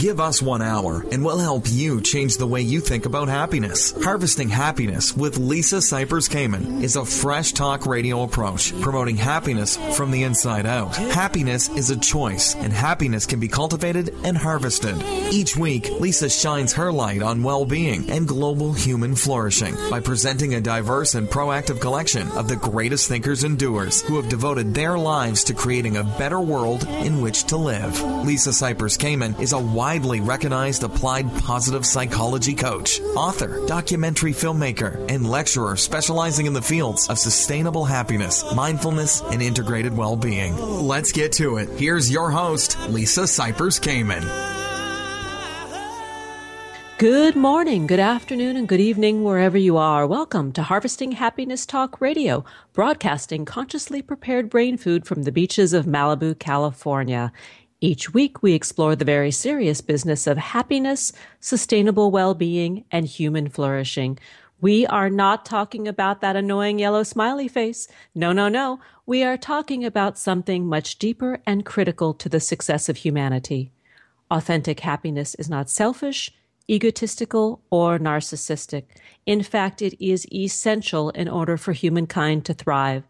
Give us one hour and we'll help you change the way you think about happiness. Harvesting Happiness with Lisa Cypers Kamen is a fresh talk radio approach promoting happiness from the inside out. Happiness is a choice and happiness can be cultivated and harvested. Each week, Lisa shines her light on well being and global human flourishing by presenting a diverse and proactive collection of the greatest thinkers and doers who have devoted their lives to creating a better world in which to live. Lisa Cypers Kamen is a widely recognized applied positive psychology coach, author, documentary filmmaker, and lecturer specializing in the fields of sustainable happiness, mindfulness, and integrated well being. Let's get to it. Here's your host, Lisa Cypers Kamen. Good morning, good afternoon, and good evening, wherever you are. Welcome to Harvesting Happiness Talk Radio, broadcasting consciously prepared brain food from the beaches of Malibu, California. Each week, we explore the very serious business of happiness, sustainable well being, and human flourishing. We are not talking about that annoying yellow smiley face. No, no, no. We are talking about something much deeper and critical to the success of humanity. Authentic happiness is not selfish, egotistical, or narcissistic. In fact, it is essential in order for humankind to thrive.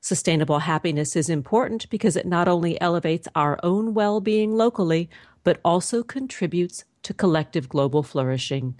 Sustainable happiness is important because it not only elevates our own well being locally, but also contributes to collective global flourishing.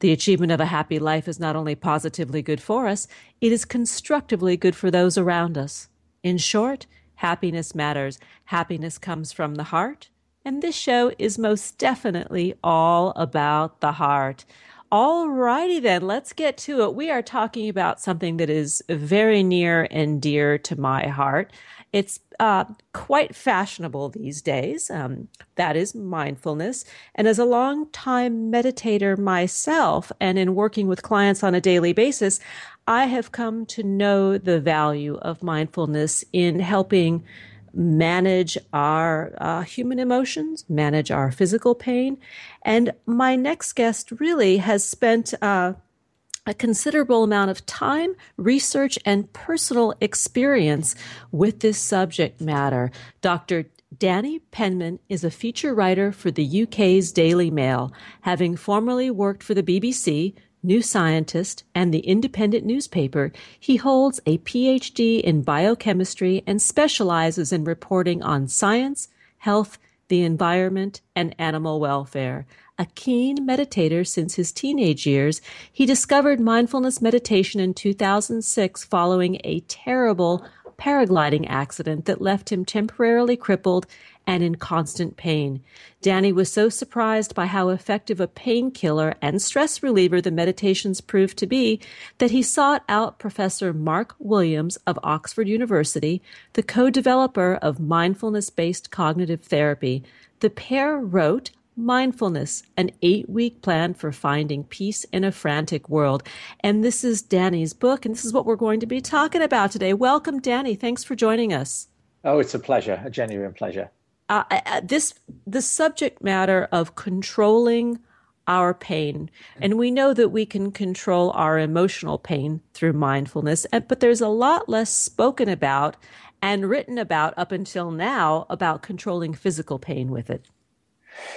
The achievement of a happy life is not only positively good for us, it is constructively good for those around us. In short, happiness matters. Happiness comes from the heart, and this show is most definitely all about the heart. All righty then, let's get to it. We are talking about something that is very near and dear to my heart. It's uh, quite fashionable these days. Um, that is mindfulness. And as a long-time meditator myself, and in working with clients on a daily basis, I have come to know the value of mindfulness in helping manage our uh, human emotions, manage our physical pain. And my next guest really has spent uh, a considerable amount of time, research, and personal experience with this subject matter. Dr. Danny Penman is a feature writer for the UK's Daily Mail, having formerly worked for the BBC, New Scientist, and the Independent newspaper, he holds a PhD in biochemistry and specializes in reporting on science, health, the environment, and animal welfare. A keen meditator since his teenage years, he discovered mindfulness meditation in 2006 following a terrible paragliding accident that left him temporarily crippled and in constant pain. Danny was so surprised by how effective a painkiller and stress reliever the meditations proved to be that he sought out Professor Mark Williams of Oxford University, the co-developer of mindfulness-based cognitive therapy. The pair wrote Mindfulness, an eight week plan for finding peace in a frantic world. And this is Danny's book, and this is what we're going to be talking about today. Welcome, Danny. Thanks for joining us. Oh, it's a pleasure, a genuine pleasure. Uh, uh, this the subject matter of controlling our pain, and we know that we can control our emotional pain through mindfulness, but there's a lot less spoken about and written about up until now about controlling physical pain with it.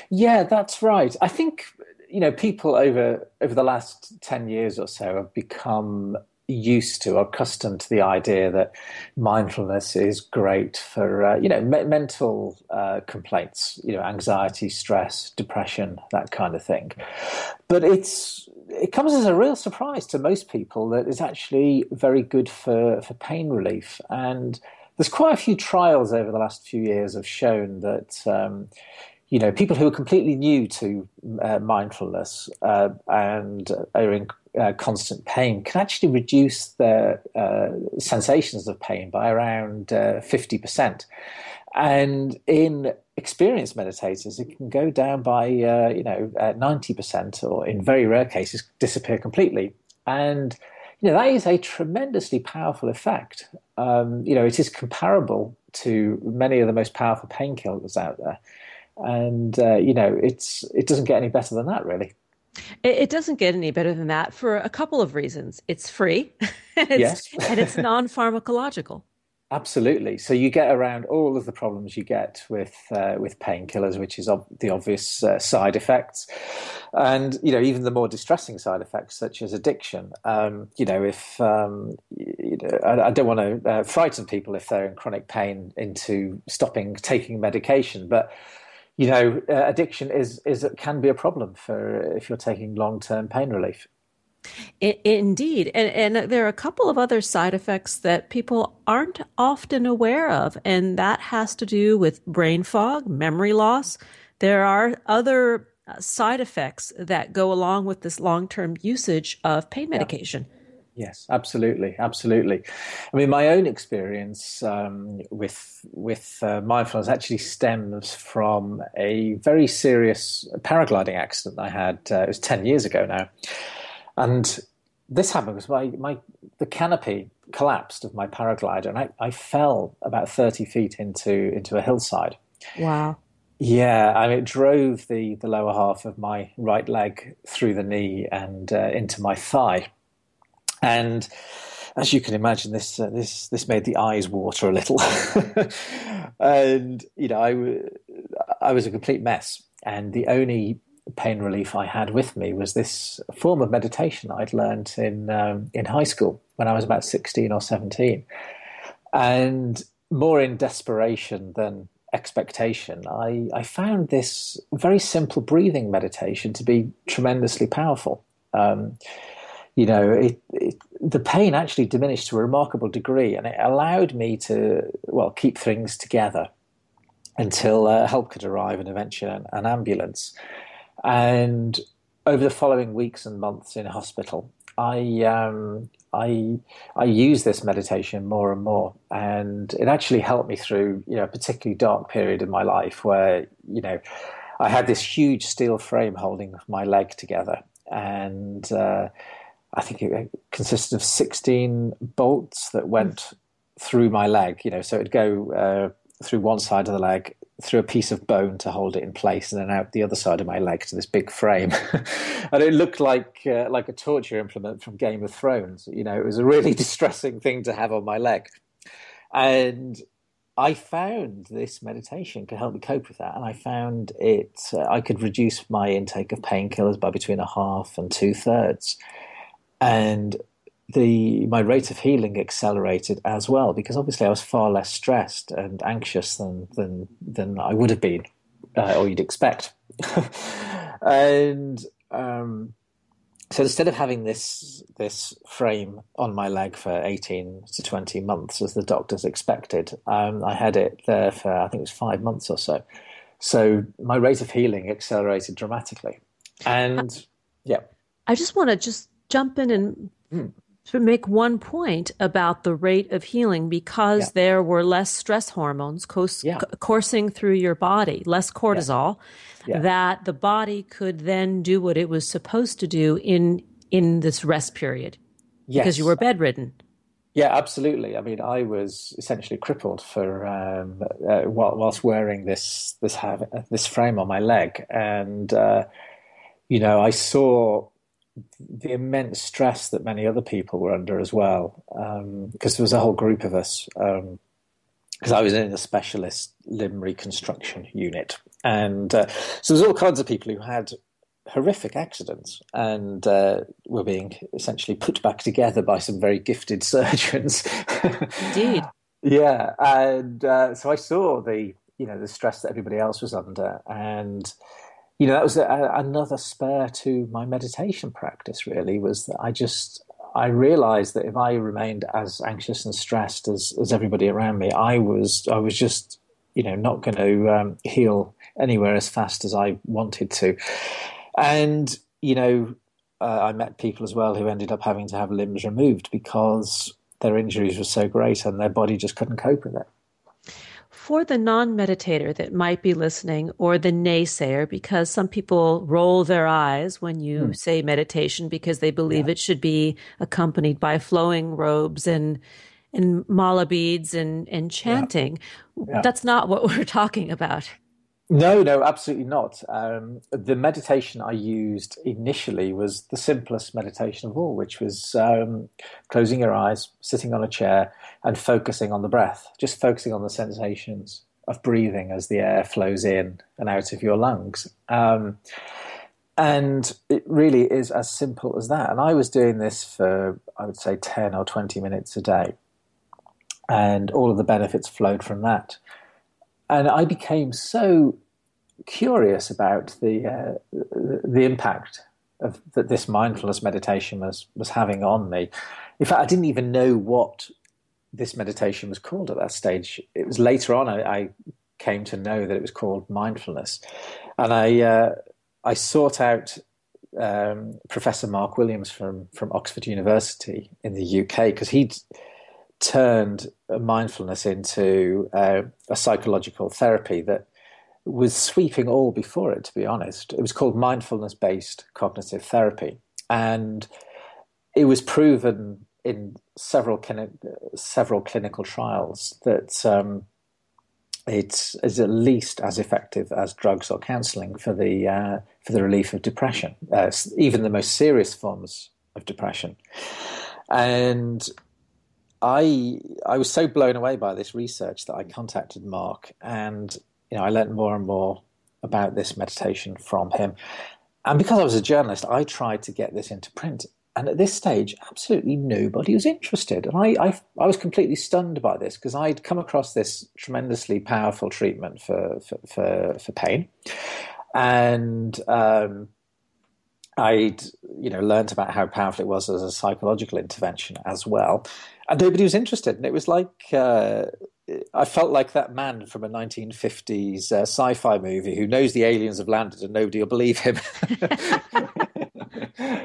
Yeah, that's right. I think you know people over over the last ten years or so have become used to, accustomed to the idea that mindfulness is great for uh, you know me- mental uh, complaints, you know anxiety, stress, depression, that kind of thing. But it's it comes as a real surprise to most people that it's actually very good for for pain relief and. There's quite a few trials over the last few years have shown that um, you know, people who are completely new to uh, mindfulness uh, and are in uh, constant pain can actually reduce their uh, sensations of pain by around 50%. Uh, and in experienced meditators, it can go down by, uh, you know, 90% or in very rare cases, disappear completely. And you know, that is a tremendously powerful effect. Um, you know, it is comparable to many of the most powerful painkillers out there and uh, you know it's it doesn't get any better than that really it, it doesn't get any better than that for a couple of reasons it's free and it's, yes. and it's non-pharmacological Absolutely. So you get around all of the problems you get with uh, with painkillers, which is ob- the obvious uh, side effects, and you know even the more distressing side effects, such as addiction. Um, you know, if um, you know, I, I, don't want to uh, frighten people if they're in chronic pain into stopping taking medication, but you know, uh, addiction is is can be a problem for if you're taking long term pain relief. Indeed. And, and there are a couple of other side effects that people aren't often aware of, and that has to do with brain fog, memory loss. There are other uh, side effects that go along with this long term usage of pain medication. Yeah. Yes, absolutely, absolutely. I mean, my own experience um, with with uh, mindfulness actually stems from a very serious paragliding accident I had. Uh, it was ten years ago now, and this happened because my, my the canopy collapsed of my paraglider, and I, I fell about thirty feet into into a hillside. Wow. Yeah, I mean, it drove the, the lower half of my right leg through the knee and uh, into my thigh. And as you can imagine, this uh, this this made the eyes water a little. and you know, I, I was a complete mess. And the only pain relief I had with me was this form of meditation I'd learned in um, in high school when I was about sixteen or seventeen, and more in desperation than expectation, I, I found this very simple breathing meditation to be tremendously powerful. Um, you know, it, it, the pain actually diminished to a remarkable degree, and it allowed me to well keep things together until uh, help could arrive and eventually an, an ambulance. And over the following weeks and months in hospital, I um, I I use this meditation more and more, and it actually helped me through you know a particularly dark period in my life where you know I had this huge steel frame holding my leg together, and uh, I think it consisted of sixteen bolts that went through my leg. You know, so it'd go uh, through one side of the leg through a piece of bone to hold it in place, and then out the other side of my leg to this big frame, and it looked like uh, like a torture implement from Game of Thrones. You know, it was a really distressing thing to have on my leg, and I found this meditation could help me cope with that, and I found it. Uh, I could reduce my intake of painkillers by between a half and two thirds, and the my rate of healing accelerated as well because obviously I was far less stressed and anxious than than than I would have been, uh, or you'd expect. and um, so instead of having this this frame on my leg for eighteen to twenty months as the doctors expected, um, I had it there for I think it was five months or so. So my rate of healing accelerated dramatically, and yeah. I just want to just jump in and mm to make one point about the rate of healing because yeah. there were less stress hormones yeah. coursing through your body, less cortisol, yeah. that the body could then do what it was supposed to do in in this rest period yes. because you were bedridden. Yeah, absolutely. I mean, I was essentially crippled for um, uh, whilst wearing this this have, this frame on my leg, and uh, you know, I saw the immense stress that many other people were under as well, because um, there was a whole group of us. Because um, I was in a specialist limb reconstruction unit, and uh, so there's all kinds of people who had horrific accidents and uh, were being essentially put back together by some very gifted surgeons. Indeed. yeah, and uh, so I saw the you know the stress that everybody else was under, and you know, that was a, another spur to my meditation practice. Really, was that I just I realized that if I remained as anxious and stressed as as everybody around me, I was I was just you know not going to um, heal anywhere as fast as I wanted to, and you know. Uh, I met people as well who ended up having to have limbs removed because their injuries were so great and their body just couldn't cope with it for the non meditator that might be listening or the naysayer, because some people roll their eyes when you hmm. say meditation because they believe yeah. it should be accompanied by flowing robes and and mala beads and, and chanting. Yeah. Yeah. That's not what we're talking about. No, no, absolutely not. Um, the meditation I used initially was the simplest meditation of all, which was um, closing your eyes, sitting on a chair, and focusing on the breath, just focusing on the sensations of breathing as the air flows in and out of your lungs. Um, and it really is as simple as that. And I was doing this for, I would say, 10 or 20 minutes a day. And all of the benefits flowed from that and I became so curious about the uh, the impact of that this mindfulness meditation was was having on me. In fact, I didn't even know what this meditation was called at that stage. It was later on I, I came to know that it was called mindfulness, and I uh, I sought out um, Professor Mark Williams from from Oxford University in the UK because he'd turned mindfulness into uh, a psychological therapy that was sweeping all before it, to be honest. It was called mindfulness based cognitive therapy. And it was proven in several, several clinical trials that um, it is at least as effective as drugs or counseling for the, uh, for the relief of depression, uh, even the most serious forms of depression. And I I was so blown away by this research that I contacted Mark, and you know I learned more and more about this meditation from him. And because I was a journalist, I tried to get this into print. And at this stage, absolutely nobody was interested. And I, I, I was completely stunned by this because I'd come across this tremendously powerful treatment for, for, for, for pain. And um, I'd you know learned about how powerful it was as a psychological intervention as well, and nobody was interested. And it was like uh, I felt like that man from a 1950s uh, sci-fi movie who knows the aliens have landed and nobody will believe him.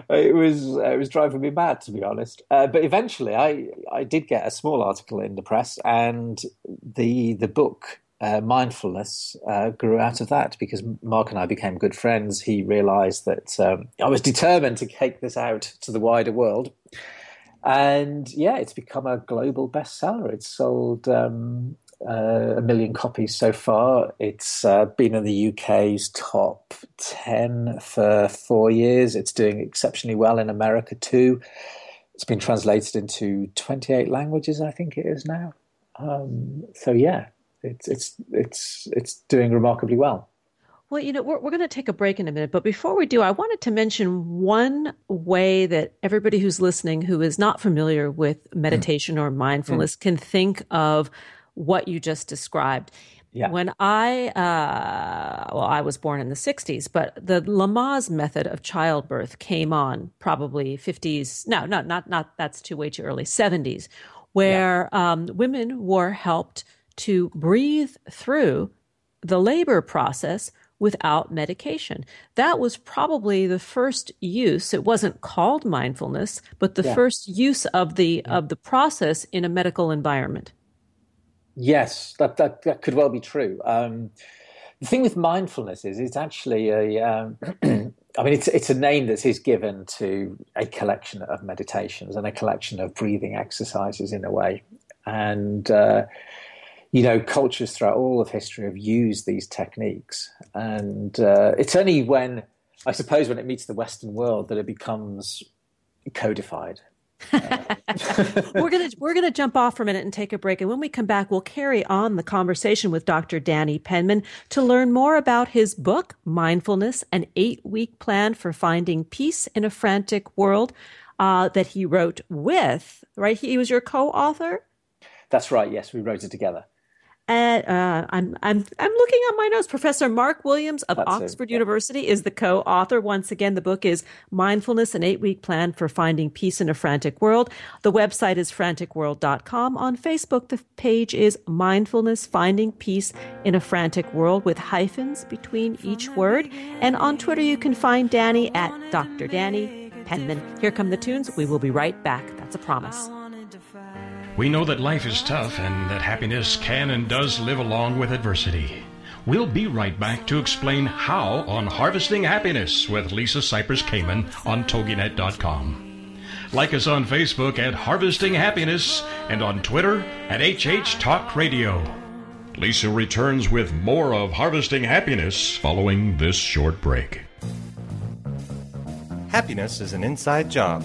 it was uh, it was driving me mad to be honest. Uh, but eventually, I I did get a small article in the press, and the the book uh, mindfulness uh, grew out of that because Mark and I became good friends. He realized that um, I was determined to take this out to the wider world. And yeah, it's become a global bestseller. It's sold um, uh, a million copies so far. It's uh, been in the UK's top 10 for four years. It's doing exceptionally well in America too. It's been translated into 28 languages, I think it is now. Um, so yeah, it's it's it's it's doing remarkably well. Well, you know, we're, we're going to take a break in a minute, but before we do, I wanted to mention one way that everybody who's listening who is not familiar with meditation mm. or mindfulness mm. can think of what you just described. Yeah. When I, uh, well, I was born in the 60s, but the Lamaze method of childbirth came on probably 50s. No, no, not, not, that's too way too early, 70s, where yeah. um, women were helped to breathe through the labor process without medication. That was probably the first use. It wasn't called mindfulness, but the yeah. first use of the yeah. of the process in a medical environment. Yes, that that, that could well be true. Um, the thing with mindfulness is it's actually a. Um, I mean, it's it's a name that is given to a collection of meditations and a collection of breathing exercises in a way, and. Uh, you know, cultures throughout all of history have used these techniques. And uh, it's only when, I suppose, when it meets the Western world that it becomes codified. we're gonna we're gonna jump off for a minute and take a break, and when we come back, we'll carry on the conversation with Dr. Danny Penman to learn more about his book, Mindfulness: An Eight Week Plan for Finding Peace in a Frantic World, uh, that he wrote with right. He was your co-author. That's right. Yes, we wrote it together. At, uh, I'm I'm I'm looking at my notes. Professor Mark Williams of That's Oxford University is the co-author. Once again, the book is Mindfulness: An Eight-Week Plan for Finding Peace in a Frantic World. The website is franticworld.com. On Facebook, the page is Mindfulness: Finding Peace in a Frantic World with hyphens between each word. And on Twitter, you can find Danny at Dr. Danny Penman. Here come the tunes. We will be right back. That's a promise. We know that life is tough and that happiness can and does live along with adversity. We'll be right back to explain how on Harvesting Happiness with Lisa Cypers Kamen on TogiNet.com. Like us on Facebook at Harvesting Happiness and on Twitter at HH Talk Radio. Lisa returns with more of Harvesting Happiness following this short break. Happiness is an inside job.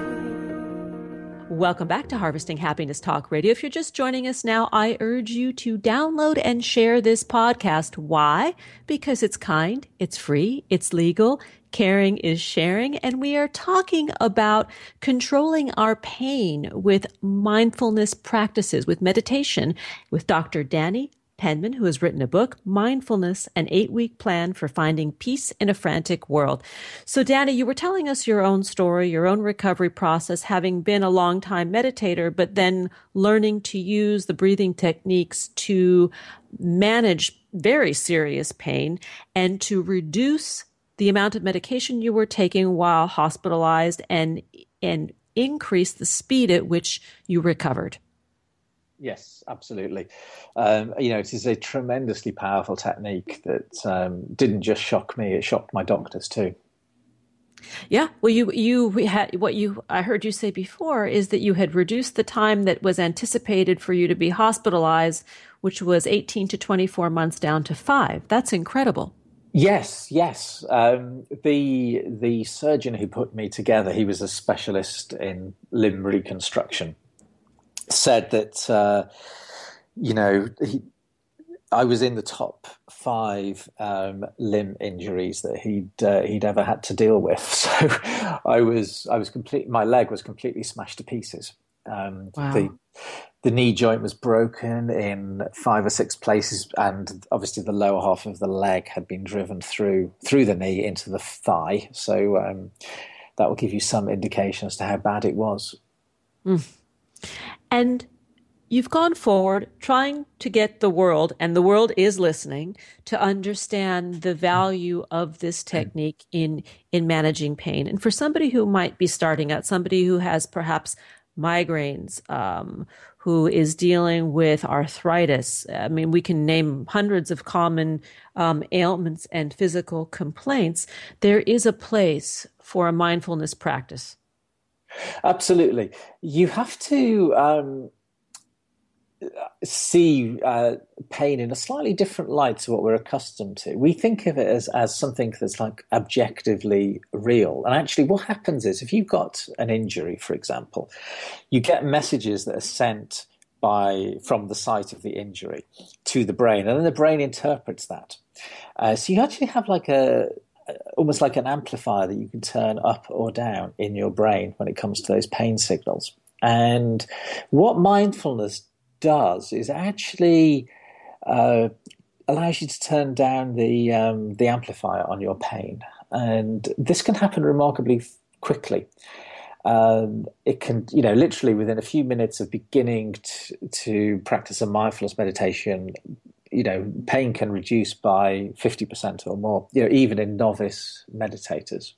Welcome back to Harvesting Happiness Talk Radio. If you're just joining us now, I urge you to download and share this podcast. Why? Because it's kind, it's free, it's legal, caring is sharing, and we are talking about controlling our pain with mindfulness practices, with meditation, with Dr. Danny Penman, who has written a book, Mindfulness, an eight week plan for finding peace in a frantic world. So, Danny, you were telling us your own story, your own recovery process, having been a long time meditator, but then learning to use the breathing techniques to manage very serious pain and to reduce the amount of medication you were taking while hospitalized and, and increase the speed at which you recovered. Yes, absolutely. Um, you know, it is a tremendously powerful technique that um, didn't just shock me; it shocked my doctors too. Yeah, well, you you had what you I heard you say before is that you had reduced the time that was anticipated for you to be hospitalized, which was eighteen to twenty four months, down to five. That's incredible. Yes, yes. Um, the the surgeon who put me together, he was a specialist in limb reconstruction said that uh, you know he, I was in the top five um, limb injuries that he'd uh, he'd ever had to deal with. So I was I was complete. My leg was completely smashed to pieces. Um, wow. The the knee joint was broken in five or six places, and obviously the lower half of the leg had been driven through through the knee into the thigh. So um, that will give you some indication as to how bad it was. Mm. And you've gone forward trying to get the world, and the world is listening, to understand the value of this technique in, in managing pain. And for somebody who might be starting out, somebody who has perhaps migraines, um, who is dealing with arthritis. I mean, we can name hundreds of common um, ailments and physical complaints. There is a place for a mindfulness practice. Absolutely. You have to um, see uh, pain in a slightly different light to what we're accustomed to. We think of it as, as something that's like objectively real. And actually, what happens is if you've got an injury, for example, you get messages that are sent by from the site of the injury to the brain, and then the brain interprets that. Uh, so you actually have like a almost like an amplifier that you can turn up or down in your brain when it comes to those pain signals. And what mindfulness does is actually uh, allows you to turn down the um, the amplifier on your pain, and this can happen remarkably quickly. Um, it can, you know, literally within a few minutes of beginning to, to practice a mindfulness meditation, you know, pain can reduce by 50% or more, you know, even in novice meditators.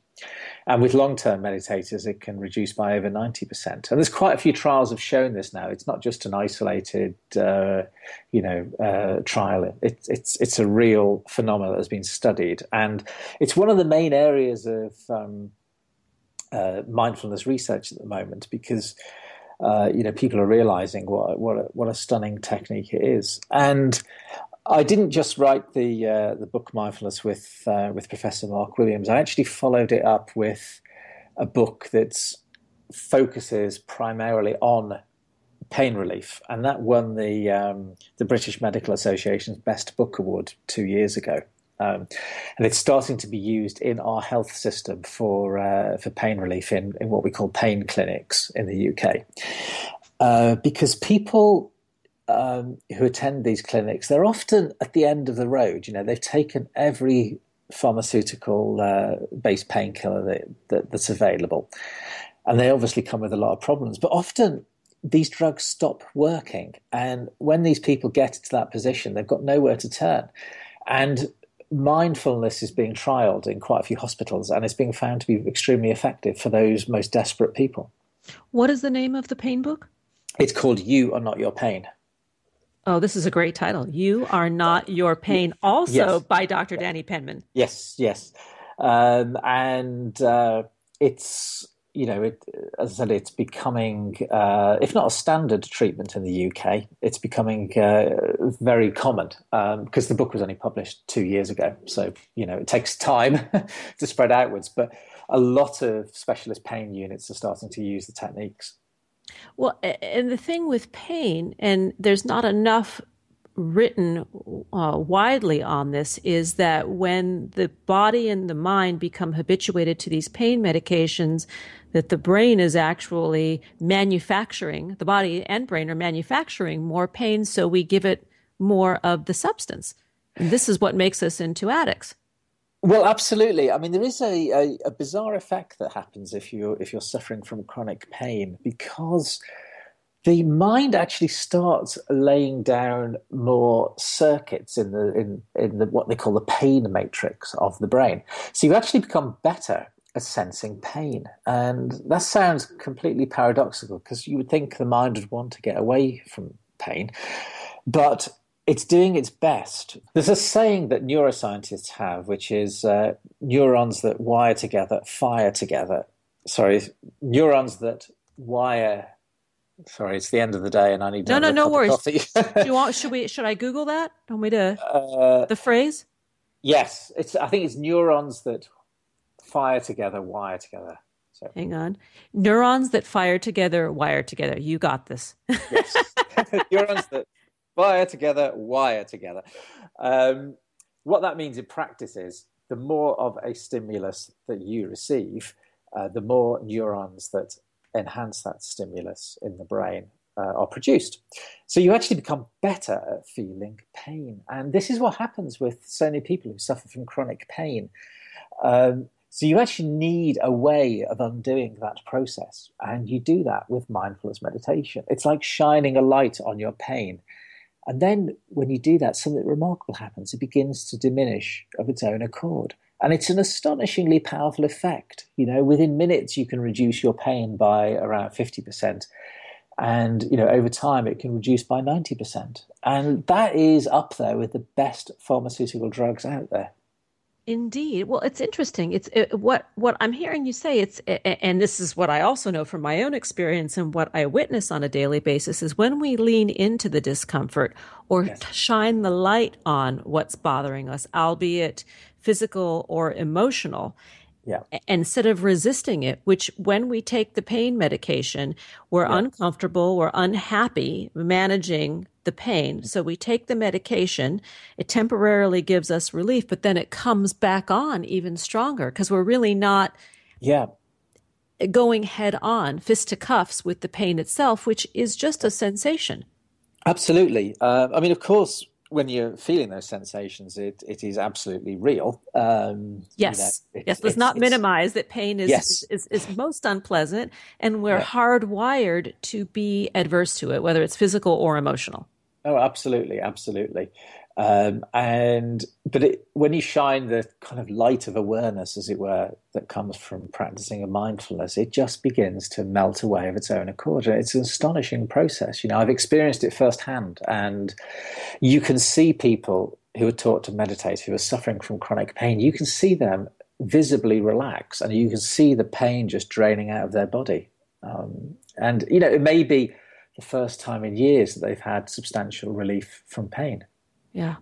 And with long term meditators, it can reduce by over 90%. And there's quite a few trials have shown this now. It's not just an isolated, uh, you know, uh, trial. It, it's, it's a real phenomenon that has been studied. And it's one of the main areas of um, uh, mindfulness research at the moment because. Uh, you know, people are realizing what what a, what a stunning technique it is, and I didn't just write the uh, the book Mindfulness with uh, with Professor Mark Williams. I actually followed it up with a book that focuses primarily on pain relief, and that won the um, the British Medical Association's Best Book Award two years ago. Um, and it's starting to be used in our health system for uh, for pain relief in, in what we call pain clinics in the UK, uh, because people um, who attend these clinics, they're often at the end of the road. You know, they've taken every pharmaceutical uh, based painkiller that, that, that's available, and they obviously come with a lot of problems. But often these drugs stop working, and when these people get to that position, they've got nowhere to turn. And mindfulness is being trialed in quite a few hospitals, and it's being found to be extremely effective for those most desperate people. What is the name of the pain book? It's called You Are Not Your Pain. Oh, this is a great title. You Are Not Your Pain, also yes. by Dr. Danny Penman. Yes, yes. Um, and uh, it's, you know, it, as I said, it's becoming, uh, if not a standard treatment in the UK, it's becoming uh, very common because um, the book was only published two years ago. So, you know, it takes time to spread outwards. But a lot of specialist pain units are starting to use the techniques. Well, and the thing with pain, and there's not enough written uh, widely on this, is that when the body and the mind become habituated to these pain medications, that the brain is actually manufacturing, the body and brain are manufacturing more pain, so we give it more of the substance. And this is what makes us into addicts. Well, absolutely. I mean, there is a, a, a, bizarre effect that happens if you're if you're suffering from chronic pain because the mind actually starts laying down more circuits in the in in the, what they call the pain matrix of the brain. So you actually become better at sensing pain, and that sounds completely paradoxical because you would think the mind would want to get away from pain, but it's doing its best. There's a saying that neuroscientists have, which is uh, neurons that wire together fire together. Sorry, neurons that wire. Sorry, it's the end of the day, and I need no, no, no worries. Do you want? Should we? Should I Google that? Want me to uh, the phrase? Yes, it's. I think it's neurons that fire together, wire together. So. Hang on, neurons that fire together, wire together. You got this. yes, neurons that fire together, wire together. Um, what that means in practice is the more of a stimulus that you receive, uh, the more neurons that enhance that stimulus in the brain uh, are produced. So you actually become better at feeling pain. And this is what happens with so many people who suffer from chronic pain. Um, so you actually need a way of undoing that process. And you do that with mindfulness meditation. It's like shining a light on your pain and then when you do that, something remarkable happens. It begins to diminish of its own accord. And it's an astonishingly powerful effect. You know, within minutes, you can reduce your pain by around 50%. And, you know, over time, it can reduce by 90%. And that is up there with the best pharmaceutical drugs out there. Indeed. Well, it's interesting. It's it, what what I'm hearing you say. It's and this is what I also know from my own experience and what I witness on a daily basis is when we lean into the discomfort or yes. shine the light on what's bothering us, albeit physical or emotional, yeah. instead of resisting it, which when we take the pain medication, we're yeah. uncomfortable, we're unhappy managing the pain. So we take the medication, it temporarily gives us relief, but then it comes back on even stronger because we're really not yeah. going head on, fist to cuffs with the pain itself, which is just a sensation. Absolutely. Uh, I mean, of course, when you're feeling those sensations, it, it is absolutely real. Um, yes, you know, yes. Let's not minimize that pain is, yes. is, is, is most unpleasant, and we're yeah. hardwired to be adverse to it, whether it's physical or emotional. Oh, absolutely, absolutely. Um, and but it, when you shine the kind of light of awareness, as it were, that comes from practicing a mindfulness, it just begins to melt away of its own accord. It's an astonishing process. You know, I've experienced it firsthand, and you can see people who are taught to meditate, who are suffering from chronic pain. You can see them visibly relax, and you can see the pain just draining out of their body. Um, and you know, it may be the first time in years that they've had substantial relief from pain. Yeah.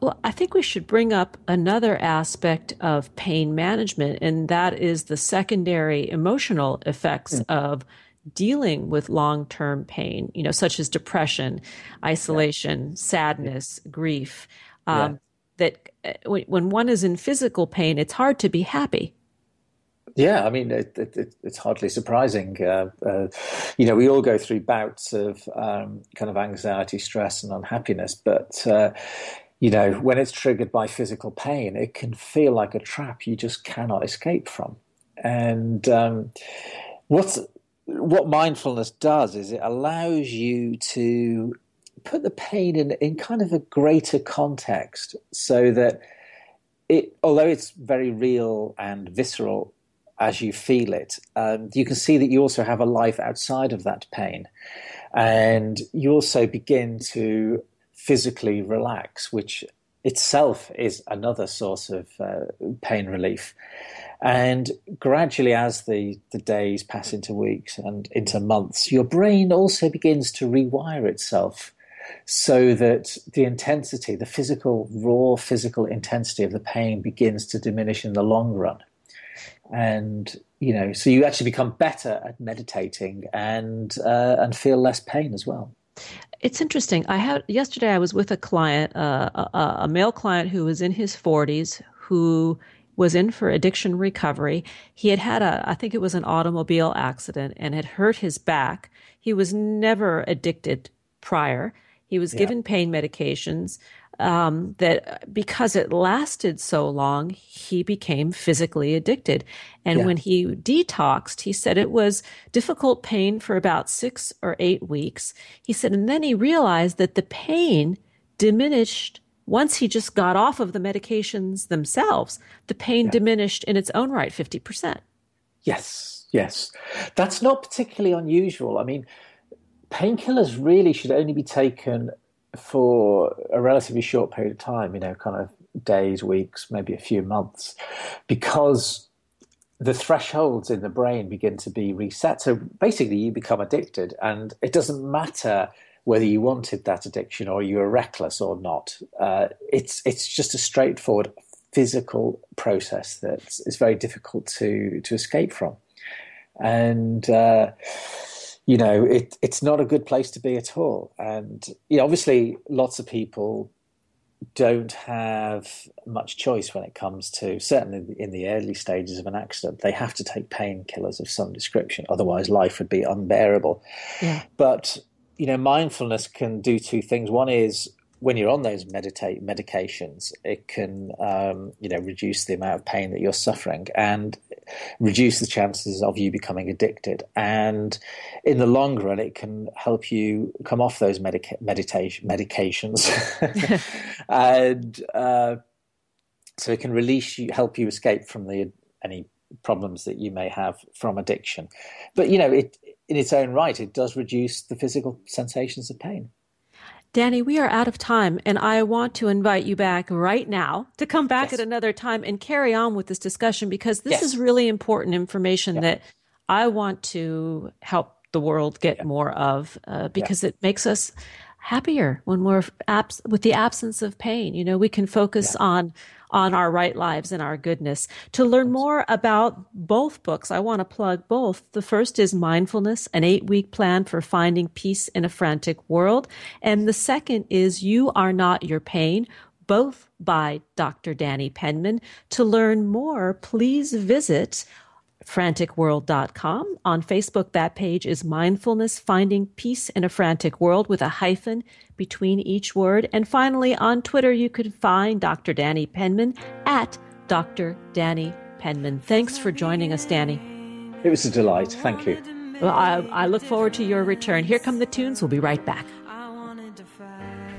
Well, I think we should bring up another aspect of pain management, and that is the secondary emotional effects mm. of dealing with long term pain, you know, such as depression, isolation, yeah. sadness, grief. Um, yeah. That uh, when one is in physical pain, it's hard to be happy. Yeah, I mean, it, it, it's hardly surprising. Uh, uh, you know, we all go through bouts of um, kind of anxiety, stress, and unhappiness, but. Uh, you know, when it's triggered by physical pain, it can feel like a trap you just cannot escape from. And um, what's what mindfulness does is it allows you to put the pain in, in kind of a greater context so that it, although it's very real and visceral, as you feel it. Um, you can see that you also have a life outside of that pain. And you also begin to physically relax, which itself is another source of uh, pain relief. And gradually, as the, the days pass into weeks and into months, your brain also begins to rewire itself so that the intensity, the physical, raw physical intensity of the pain begins to diminish in the long run and you know so you actually become better at meditating and uh, and feel less pain as well. It's interesting. I had yesterday i was with a client uh, a, a male client who was in his 40s who was in for addiction recovery. He had had a i think it was an automobile accident and had hurt his back. He was never addicted prior. He was yeah. given pain medications um, that because it lasted so long, he became physically addicted. And yeah. when he detoxed, he said it was difficult pain for about six or eight weeks. He said, and then he realized that the pain diminished once he just got off of the medications themselves. The pain yeah. diminished in its own right 50%. Yes, yes. That's not particularly unusual. I mean, painkillers really should only be taken for a relatively short period of time, you know, kind of days, weeks, maybe a few months, because the thresholds in the brain begin to be reset. So basically, you become addicted, and it doesn't matter whether you wanted that addiction or you were reckless or not. Uh, it's it's just a straightforward physical process that is very difficult to to escape from, and. Uh, you know, it, it's not a good place to be at all. And you know, obviously, lots of people don't have much choice when it comes to certainly in the early stages of an accident. They have to take painkillers of some description, otherwise life would be unbearable. Yeah. But you know, mindfulness can do two things. One is when you're on those meditate medications, it can um, you know reduce the amount of pain that you're suffering and reduce the chances of you becoming addicted. And in the long run, it can help you come off those medica- meditation medications, and uh, so it can release you, help you escape from the any problems that you may have from addiction. But you know, it in its own right, it does reduce the physical sensations of pain. Danny, we are out of time, and I want to invite you back right now to come back yes. at another time and carry on with this discussion because this yes. is really important information yeah. that I want to help the world get yeah. more of uh, because yeah. it makes us happier when we're abs- with the absence of pain. You know, we can focus on on our right lives and our goodness. To learn more about both books, I want to plug both. The first is Mindfulness, an eight week plan for finding peace in a frantic world. And the second is You Are Not Your Pain, both by Dr. Danny Penman. To learn more, please visit franticworld.com. On Facebook, that page is Mindfulness Finding Peace in a Frantic World with a hyphen between each word. And finally, on Twitter, you can find Dr. Danny Penman at Dr. Danny Penman. Thanks for joining us, Danny. It was a delight. Thank you. Well, I, I look forward to your return. Here come the tunes. We'll be right back.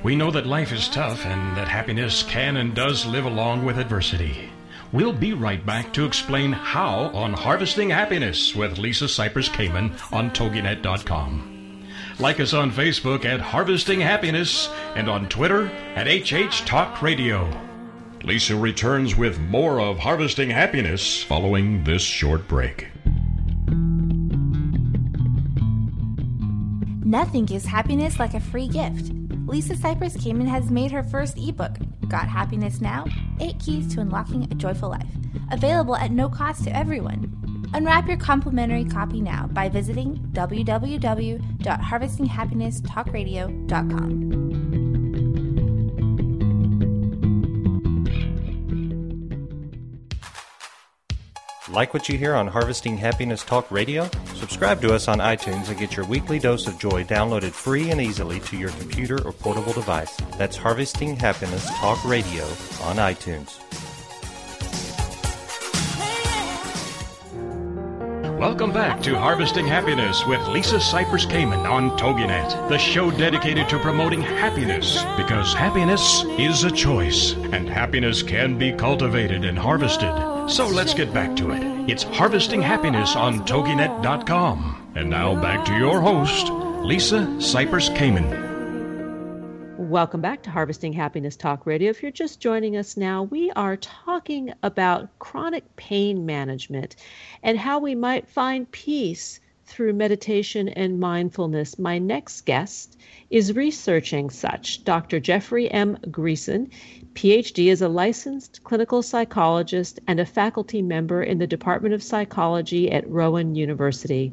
We know that life is tough and that happiness can and does live along with adversity. We'll be right back to explain how on Harvesting Happiness with Lisa Cypers Kamen on TogiNet.com. Like us on Facebook at Harvesting Happiness and on Twitter at HH Talk Radio. Lisa returns with more of Harvesting Happiness following this short break. Nothing gives happiness like a free gift. Lisa Cypers Kamen has made her first ebook, Got Happiness Now? 8 Keys to Unlocking a Joyful Life, available at no cost to everyone. Unwrap your complimentary copy now by visiting www.harvestinghappinesstalkradio.com. Like what you hear on Harvesting Happiness Talk Radio? Subscribe to us on iTunes and get your weekly dose of joy downloaded free and easily to your computer or portable device. That's Harvesting Happiness Talk Radio on iTunes. Welcome back to Harvesting Happiness with Lisa Cypers Kamen on TogiNet, the show dedicated to promoting happiness because happiness is a choice and happiness can be cultivated and harvested. So let's get back to it. It's Harvesting Happiness on TogiNet.com. And now back to your host, Lisa Cypers Kamen. Welcome back to Harvesting Happiness Talk Radio. If you're just joining us now, we are talking about chronic pain management and how we might find peace through meditation and mindfulness. My next guest is researching such. Dr. Jeffrey M. Greeson, PhD, is a licensed clinical psychologist and a faculty member in the Department of Psychology at Rowan University.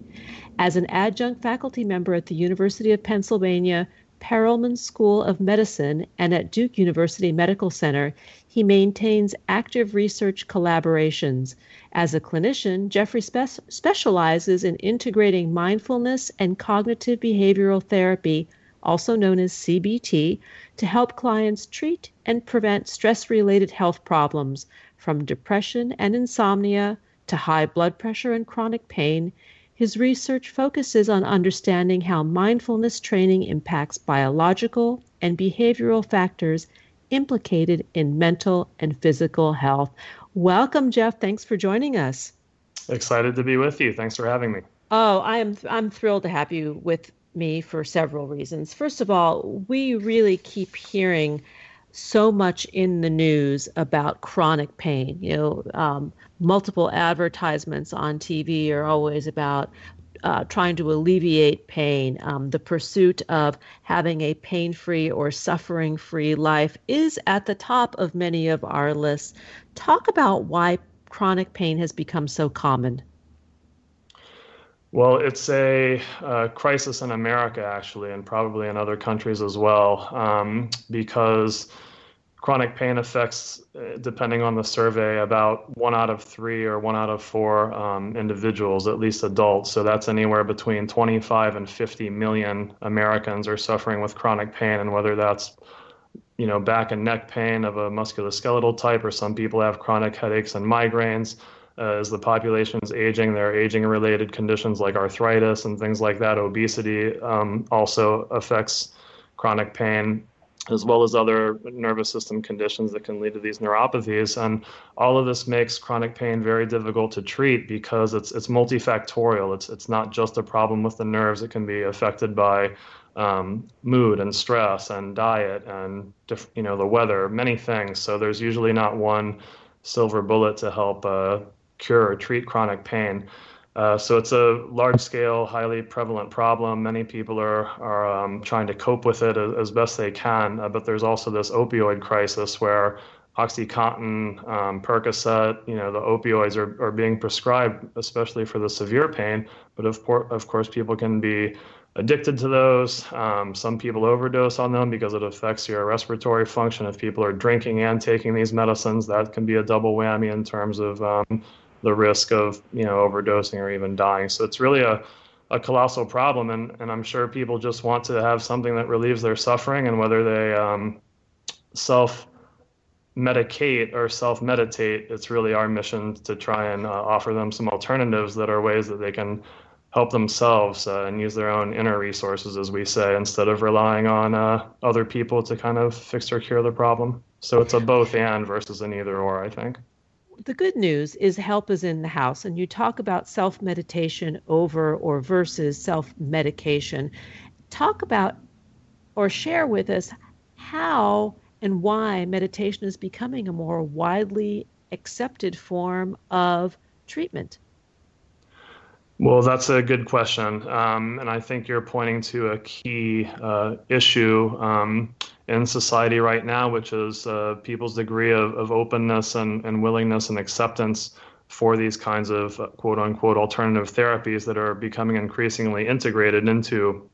As an adjunct faculty member at the University of Pennsylvania Perelman School of Medicine and at Duke University Medical Center, he maintains active research collaborations. As a clinician, Jeffrey spe- specializes in integrating mindfulness and cognitive behavioral therapy, also known as CBT, to help clients treat and prevent stress related health problems from depression and insomnia to high blood pressure and chronic pain his research focuses on understanding how mindfulness training impacts biological and behavioral factors implicated in mental and physical health. Welcome, Jeff. Thanks for joining us. Excited to be with you. Thanks for having me. Oh, I am I'm thrilled to have you with me for several reasons. First of all, we really keep hearing so much in the news about chronic pain. You know, um, multiple advertisements on TV are always about uh, trying to alleviate pain. Um, the pursuit of having a pain free or suffering free life is at the top of many of our lists. Talk about why chronic pain has become so common. Well, it's a uh, crisis in America, actually, and probably in other countries as well, um, because chronic pain affects, uh, depending on the survey, about one out of three or one out of four um, individuals, at least adults. So that's anywhere between 25 and 50 million Americans are suffering with chronic pain, and whether that's you know back and neck pain of a musculoskeletal type, or some people have chronic headaches and migraines uh, as the population is aging, there are aging related conditions like arthritis and things like that. Obesity um, also affects chronic pain, as well as other nervous system conditions that can lead to these neuropathies. And all of this makes chronic pain very difficult to treat because it's it's multifactorial. It's it's not just a problem with the nerves. It can be affected by um, mood and stress and diet and you know the weather, many things. So there's usually not one silver bullet to help uh, cure or treat chronic pain. Uh, so it's a large-scale, highly prevalent problem. Many people are are um, trying to cope with it as, as best they can. Uh, but there's also this opioid crisis where OxyContin, um, Percocet, you know, the opioids are, are being prescribed, especially for the severe pain. But of, por- of course, people can be addicted to those. Um, some people overdose on them because it affects your respiratory function. If people are drinking and taking these medicines, that can be a double whammy in terms of um, the risk of you know overdosing or even dying. So it's really a a colossal problem, and, and I'm sure people just want to have something that relieves their suffering, and whether they um, self medicate or self meditate, it's really our mission to try and uh, offer them some alternatives that are ways that they can help themselves uh, and use their own inner resources, as we say, instead of relying on uh, other people to kind of fix or cure the problem. So it's a both and versus an either or, I think. The good news is help is in the house, and you talk about self meditation over or versus self medication. Talk about or share with us how and why meditation is becoming a more widely accepted form of treatment. Well, that's a good question. Um, and I think you're pointing to a key uh, issue um, in society right now, which is uh, people's degree of, of openness and, and willingness and acceptance for these kinds of uh, quote unquote alternative therapies that are becoming increasingly integrated into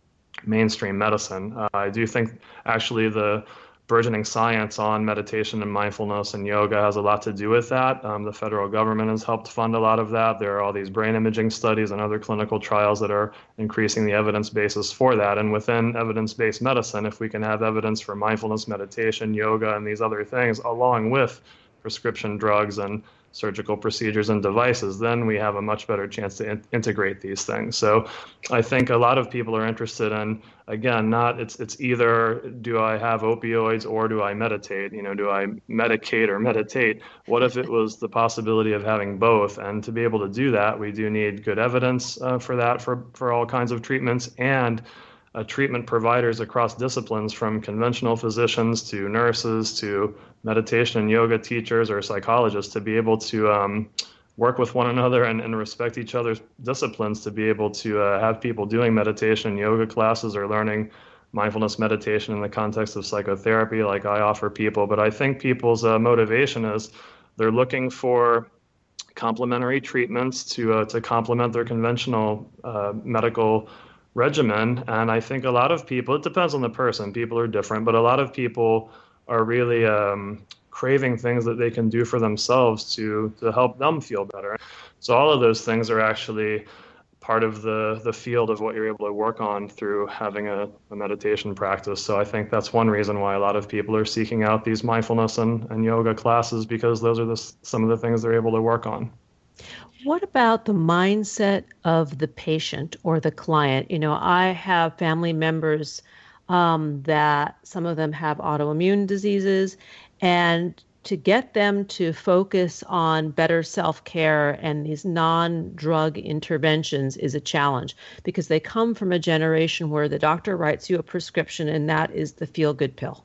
mainstream medicine. Uh, I do think actually the burgeoning science on meditation and mindfulness and yoga has a lot to do with that. Um, the federal government has helped fund a lot of that. There are all these brain imaging studies and other clinical trials that are increasing the evidence basis for that. And within evidence based medicine, if we can have evidence for mindfulness, meditation, yoga, and these other things, along with prescription drugs and surgical procedures and devices, then we have a much better chance to in- integrate these things. So I think a lot of people are interested in again, not it's it's either do I have opioids or do I meditate? You know, do I medicate or meditate? What if it was the possibility of having both? And to be able to do that, we do need good evidence uh, for that for for all kinds of treatments and uh, treatment providers across disciplines from conventional physicians to nurses to meditation and yoga teachers or psychologists to be able to um, work with one another and, and, respect each other's disciplines to be able to uh, have people doing meditation and yoga classes or learning mindfulness meditation in the context of psychotherapy like I offer people. But I think people's uh, motivation is they're looking for complementary treatments to uh, to complement their conventional uh, medical regimen. And I think a lot of people, it depends on the person, people are different, but a lot of people are really um, craving things that they can do for themselves to, to help them feel better. So all of those things are actually part of the, the field of what you're able to work on through having a, a meditation practice. So I think that's one reason why a lot of people are seeking out these mindfulness and, and yoga classes because those are the, some of the things they're able to work on. What about the mindset of the patient or the client? You know, I have family members um, that some of them have autoimmune diseases, and to get them to focus on better self care and these non drug interventions is a challenge because they come from a generation where the doctor writes you a prescription and that is the feel good pill.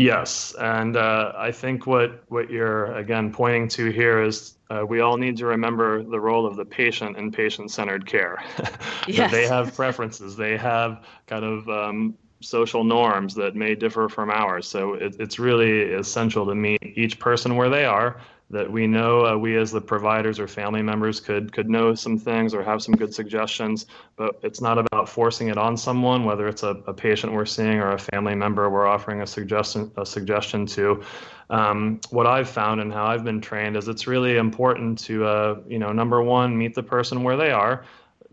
Yes, and uh, I think what what you're again pointing to here is uh, we all need to remember the role of the patient in patient-centered care. yes. they have preferences, they have kind of um, social norms that may differ from ours. So it, it's really essential to meet each person where they are that we know uh, we as the providers or family members could could know some things or have some good suggestions but it's not about forcing it on someone whether it's a, a patient we're seeing or a family member we're offering a suggestion a suggestion to. Um, what I've found and how I've been trained is it's really important to uh, you know number one meet the person where they are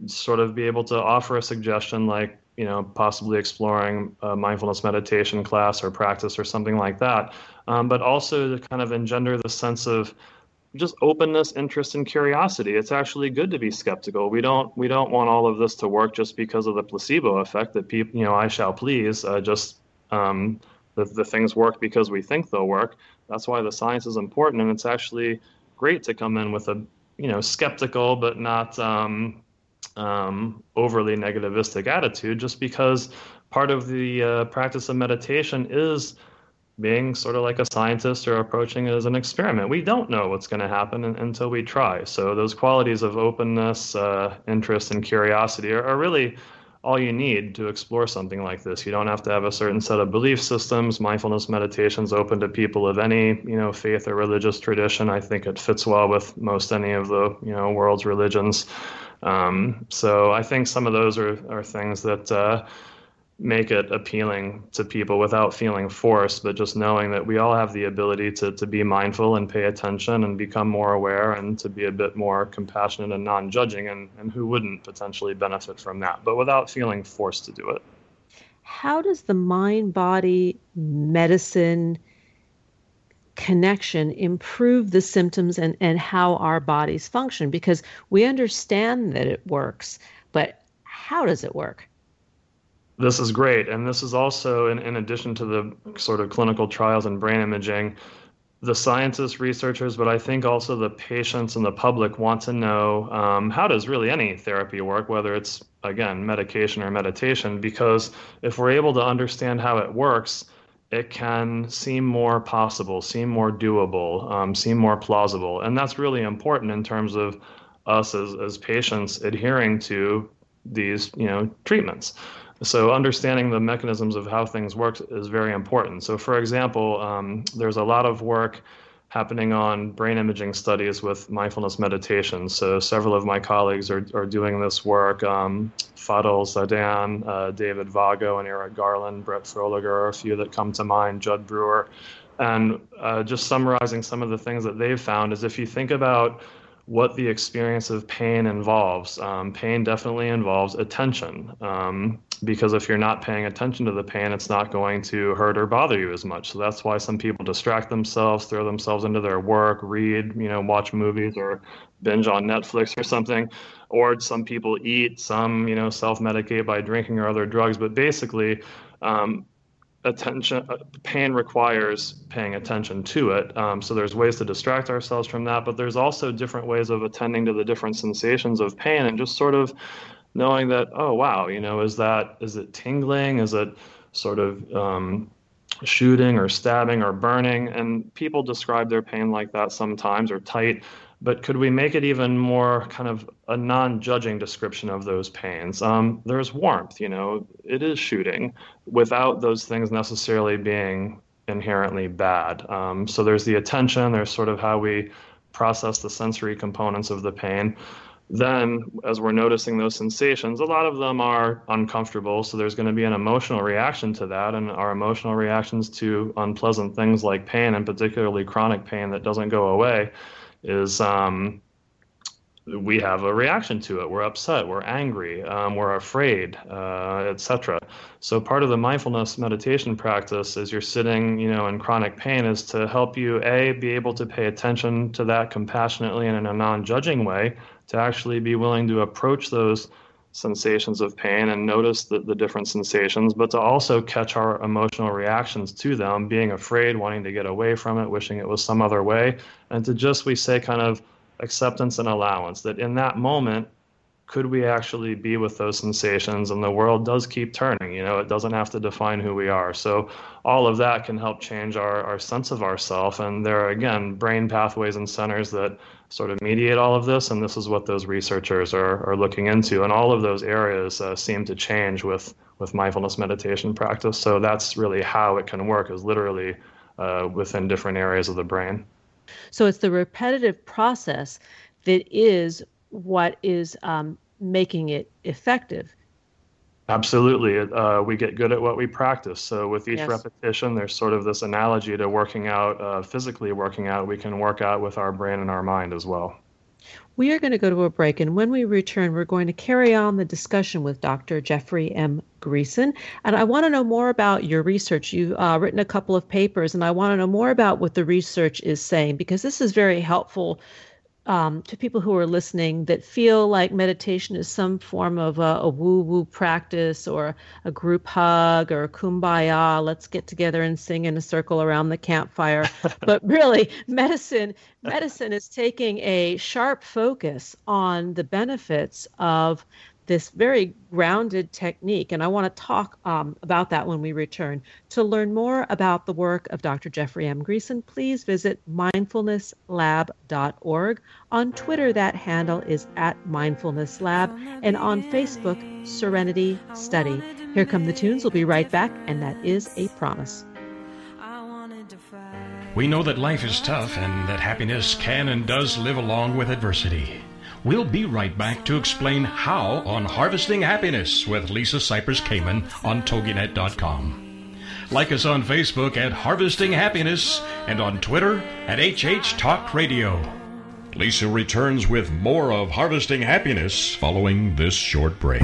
sort of be able to offer a suggestion like you know possibly exploring a mindfulness meditation class or practice or something like that um, but also to kind of engender the sense of just openness, interest, and curiosity. It's actually good to be skeptical. We don't we don't want all of this to work just because of the placebo effect that people, you know, I shall please. Uh, just um, the the things work because we think they'll work. That's why the science is important, and it's actually great to come in with a you know skeptical but not um, um, overly negativistic attitude. Just because part of the uh, practice of meditation is being sort of like a scientist or approaching it as an experiment. We don't know what's going to happen until we try. So those qualities of openness, uh, interest, and curiosity are, are, really all you need to explore something like this. You don't have to have a certain set of belief systems. Mindfulness meditation is open to people of any you know faith or religious tradition. I think it fits well with most any of the you know world's religions. Um, so I think some of those are are things that. Uh, make it appealing to people without feeling forced, but just knowing that we all have the ability to, to be mindful and pay attention and become more aware and to be a bit more compassionate and non judging. And, and who wouldn't potentially benefit from that, but without feeling forced to do it. How does the mind body medicine connection improve the symptoms and, and how our bodies function? Because we understand that it works, but how does it work? This is great. And this is also, in, in addition to the sort of clinical trials and brain imaging, the scientists, researchers, but I think also the patients and the public want to know um, how does really any therapy work, whether it's, again, medication or meditation, because if we're able to understand how it works, it can seem more possible, seem more doable, um, seem more plausible. And that's really important in terms of us as, as patients adhering to these you know treatments. So understanding the mechanisms of how things work is very important. So for example, um, there's a lot of work happening on brain imaging studies with mindfulness meditation. So several of my colleagues are, are doing this work. Um, Fadel Zeidan, uh, David Vago, and Eric Garland, Brett Froeliger are a few that come to mind, Judd Brewer. And uh, just summarizing some of the things that they've found is if you think about what the experience of pain involves. Um, pain definitely involves attention um, because if you're not paying attention to the pain, it's not going to hurt or bother you as much. So that's why some people distract themselves, throw themselves into their work, read, you know, watch movies or binge on Netflix or something. Or some people eat, some, you know, self medicate by drinking or other drugs. But basically, um, attention uh, pain requires paying attention to it. Um, so there's ways to distract ourselves from that but there's also different ways of attending to the different sensations of pain and just sort of knowing that oh wow you know is that is it tingling? Is it sort of um, shooting or stabbing or burning? And people describe their pain like that sometimes or tight but could we make it even more kind of a non-judging description of those pains. Um, there's warmth you know it is shooting without those things necessarily being inherently bad. Um, so there's the attention there's sort of how we process the sensory components of the pain. Then as we're noticing those sensations a lot of them are uncomfortable so there's going to be an emotional reaction to that and our emotional reactions to unpleasant things like pain and particularly chronic pain that doesn't go away is um, we have a reaction to it. We're upset, we're angry, um, we're afraid, uh, etc. So part of the mindfulness meditation practice as you're sitting, you know, in chronic pain is to help you a be able to pay attention to that compassionately and in a non-judging way, to actually be willing to approach those sensations of pain and notice the, the different sensations, but to also catch our emotional reactions to them, being afraid, wanting to get away from it, wishing it was some other way, and to just, we say, kind of acceptance and allowance that in that moment, could we actually be with those sensations? And the world does keep turning you know it doesn't have to define who we are. So all of that can help change our, our sense of ourself. And there are again brain pathways and centers that sort of mediate all of this. And this is what those researchers are, are looking into. And all of those areas uh, seem to change with with mindfulness meditation practice. So that's really how it can work is literally uh, within different areas of the brain so it's the repetitive process that is what is um, making it effective. Absolutely. Uh, we get good at what we practice. So, with each yes. repetition, there's sort of this analogy to working out, uh, physically working out. We can work out with our brain and our mind as well. We are going to go to a break, and when we return, we're going to carry on the discussion with Dr. Jeffrey M. Greeson. And I want to know more about your research. You've uh, written a couple of papers, and I want to know more about what the research is saying because this is very helpful um, to people who are listening that feel like meditation is some form of a, a woo woo practice or a group hug or a kumbaya, let's get together and sing in a circle around the campfire. but really, medicine medicine is taking a sharp focus on the benefits of this very grounded technique. And I want to talk um, about that when we return. To learn more about the work of Dr. Jeffrey M. Greeson, please visit mindfulnesslab.org. On Twitter, that handle is at mindfulnesslab, and on Facebook, Serenity Study. Here come the tunes. We'll be right back, and that is a promise. We know that life is tough and that happiness can and does live along with adversity. We'll be right back to explain how on Harvesting Happiness with Lisa Cypers Kamen on TogiNet.com. Like us on Facebook at Harvesting Happiness and on Twitter at HH Talk Radio. Lisa returns with more of Harvesting Happiness following this short break.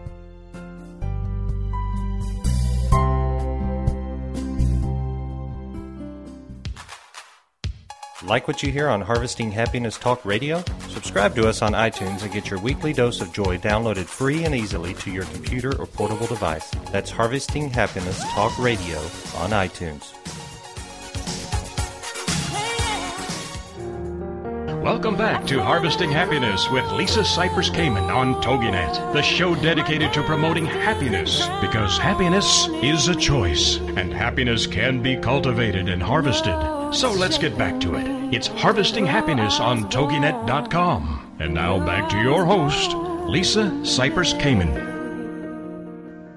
Like what you hear on Harvesting Happiness Talk Radio? Subscribe to us on iTunes and get your weekly dose of joy downloaded free and easily to your computer or portable device. That's Harvesting Happiness Talk Radio on iTunes. Welcome back to Harvesting Happiness with Lisa Cypers Kamen on TogiNet, the show dedicated to promoting happiness because happiness is a choice and happiness can be cultivated and harvested. So let's get back to it. It's Harvesting Happiness on TogiNet.com. And now back to your host, Lisa Cypers Kamen.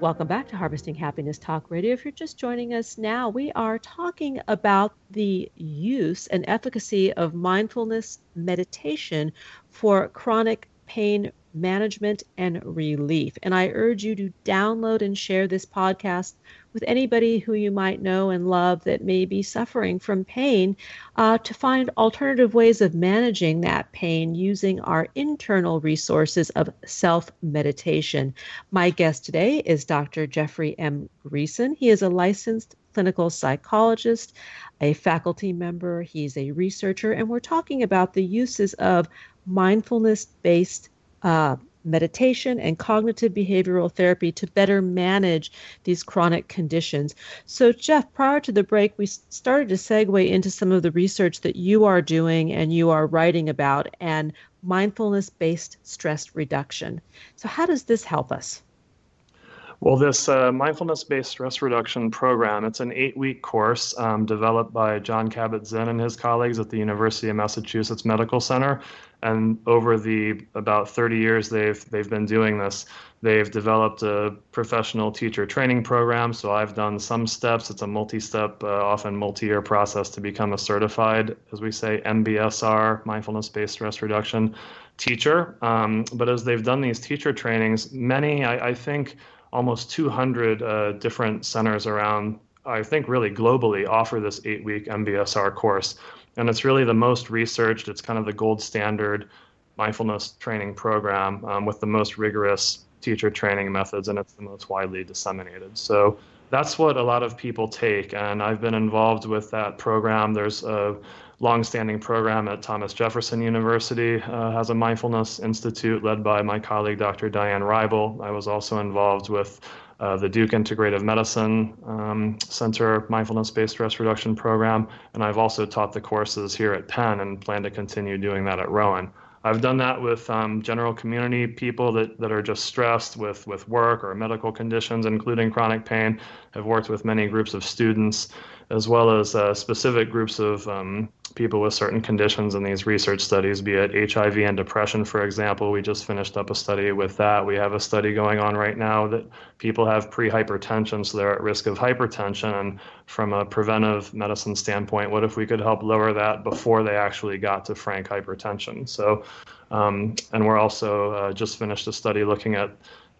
Welcome back to Harvesting Happiness Talk Radio. If you're just joining us now, we are talking about the use and efficacy of mindfulness meditation for chronic pain management and relief. And I urge you to download and share this podcast with anybody who you might know and love that may be suffering from pain uh, to find alternative ways of managing that pain using our internal resources of self meditation. My guest today is Dr. Jeffrey M. Greeson. He is a licensed clinical psychologist, a faculty member, he's a researcher, and we're talking about the uses of mindfulness based uh, meditation and cognitive behavioral therapy to better manage these chronic conditions. So, Jeff, prior to the break, we started to segue into some of the research that you are doing and you are writing about and mindfulness based stress reduction. So, how does this help us? Well, this uh, mindfulness-based stress reduction program, it's an eight-week course um, developed by Jon Kabat-Zinn and his colleagues at the University of Massachusetts Medical Center. And over the about 30 years they've they've been doing this, they've developed a professional teacher training program. So I've done some steps. It's a multi-step, uh, often multi-year process to become a certified, as we say, MBSR, mindfulness-based stress reduction teacher. Um, but as they've done these teacher trainings, many, I, I think almost 200 uh, different centers around, I think really globally, offer this eight week MBSR course. And it's really the most researched, it's kind of the gold standard mindfulness training program um, with the most rigorous teacher training methods, and it's the most widely disseminated. So that's what a lot of people take. And I've been involved with that program. There's a longstanding program at Thomas Jefferson University, uh, has a mindfulness institute led by my colleague, Dr. Diane Reibel. I was also involved with uh, the Duke Integrative Medicine um, Center mindfulness based stress reduction program, and I've also taught the courses here at Penn and plan to continue doing that at Rowan. I've done that with um, general community people that, that are just stressed with, with work or medical conditions, including chronic pain. I've worked with many groups of students as well as uh, specific groups of um, people with certain conditions in these research studies, be it HIV and depression, for example. We just finished up a study with that. We have a study going on right now that people have prehypertension, so they're at risk of hypertension. And from a preventive medicine standpoint, what if we could help lower that before they actually got to frank hypertension? So, um, and we're also uh, just finished a study looking at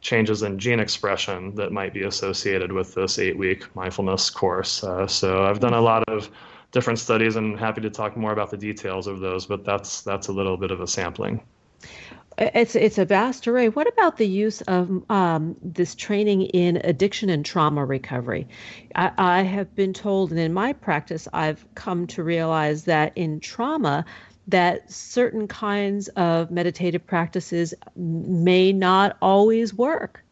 changes in gene expression that might be associated with this eight week mindfulness course. Uh, so I've done a lot of different studies and happy to talk more about the details of those, but that's that's a little bit of a sampling. It's it's a vast array. What about the use of um, this training in addiction and trauma recovery? I, I have been told, and in my practice, I've come to realize that in trauma, that certain kinds of meditative practices may not always work.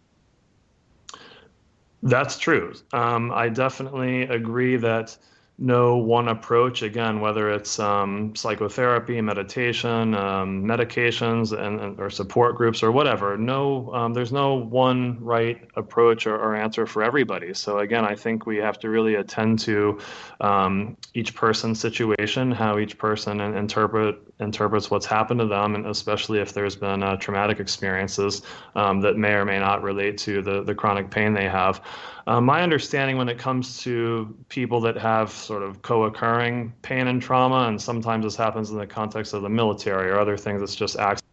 That's true. Um, I definitely agree that no one approach again whether it's um, psychotherapy meditation um, medications and, and, or support groups or whatever. No um, there's no one right approach or, or, answer for everybody. So again i think we have to really attend to um, each person's situation how each person interpret interprets what's happened to them and especially if there's been uh, traumatic experiences um, that may or may not relate to the, the chronic pain they have uh, my understanding when it comes to people that have sort of co-occurring pain and trauma, and sometimes this happens in the context of the military or other things. It's just accidental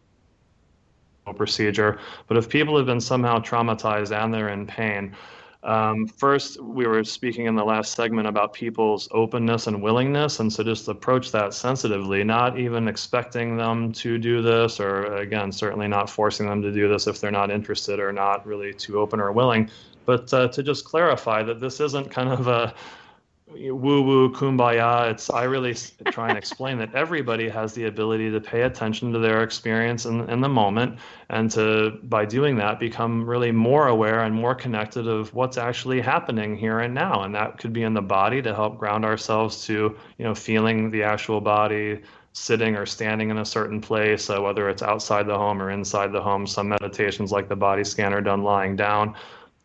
procedure. But if people have been somehow traumatized and they're in pain, um, first, we were speaking in the last segment about people's openness and willingness, and so just approach that sensitively, not even expecting them to do this, or again, certainly not forcing them to do this if they're not interested or not really too open or willing, but uh, to just clarify that this isn't kind of a woo woo kumbaya. It's I really try and explain that everybody has the ability to pay attention to their experience in, in the moment, and to by doing that become really more aware and more connected of what's actually happening here and now. And that could be in the body to help ground ourselves to you know feeling the actual body, sitting or standing in a certain place, uh, whether it's outside the home or inside the home. Some meditations like the body scanner done lying down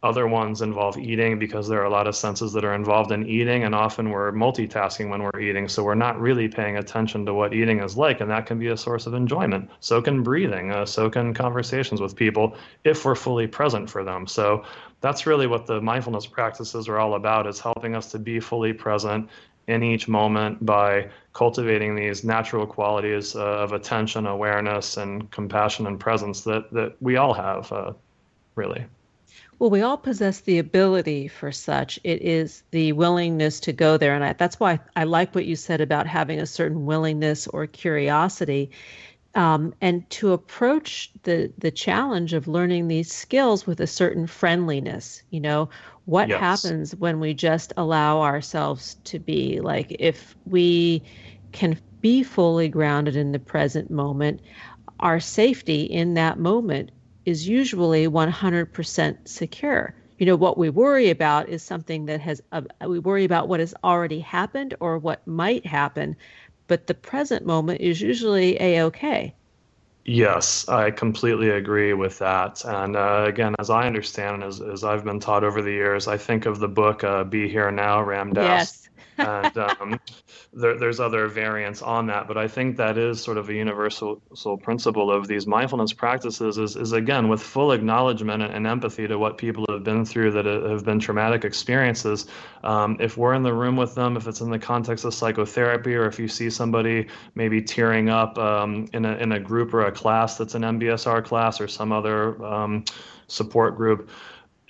other ones involve eating because there are a lot of senses that are involved in eating, and often we're multitasking when we're eating. So we're not really paying attention to what eating is like, and that can be a source of enjoyment. So can breathing, uh, so can conversations with people if we're fully present for them. So that's really what the mindfulness practices are all about is helping us to be fully present in each moment by cultivating these natural qualities uh, of attention, awareness, and compassion and presence that, that we all have, uh, really. Well, we all possess the ability for such. It is the willingness to go there. And I, that's why I like what you said about having a certain willingness or curiosity. Um, and to approach the the challenge of learning these skills with a certain friendliness you know what yes. happens when we just allow ourselves to be like if we can be fully grounded in the present moment our safety in that moment is usually 100% secure. You know, what we worry about is something that has, uh, we worry about what has already happened or what might happen, but the present moment is usually a okay. Yes, I completely agree with that. And uh, again, as I understand, as, as I've been taught over the years, I think of the book uh, Be Here Now, Ram Dass. Yes and um, there, there's other variants on that. But I think that is sort of a universal principle of these mindfulness practices is, is again, with full acknowledgement and, empathy to what people have been through that have been traumatic experiences. Um, if we're in the room with them, if it's in the context of psychotherapy, or if you see somebody maybe tearing up um, in, a, in a group or a class that's an MBSR class or some other um, support group,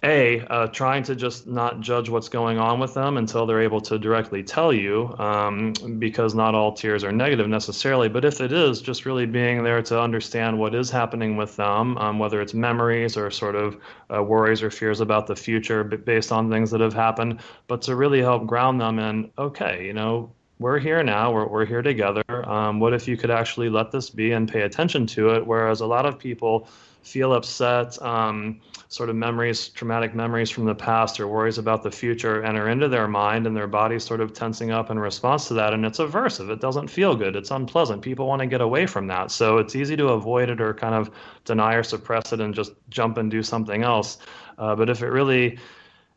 a uh, trying to just not judge what's going on with them until they're able to directly tell you um, because not all tears are negative necessarily but if it is just really being there to understand what is happening with them um, whether it's memories or sort of uh, worries or fears about the future based on things that have happened but to really help ground them in okay you know we're here now we're, we're here together um, what if you could actually let this be and pay attention to it? Whereas a lot of people feel upset, um, sort of memories, traumatic memories from the past or worries about the future enter into their mind and their body sort of tensing up in response to that. And it's aversive. It doesn't feel good. It's unpleasant. People want to get away from that. So it's easy to avoid it or kind of deny or suppress it and just jump and do something else. Uh, but if it really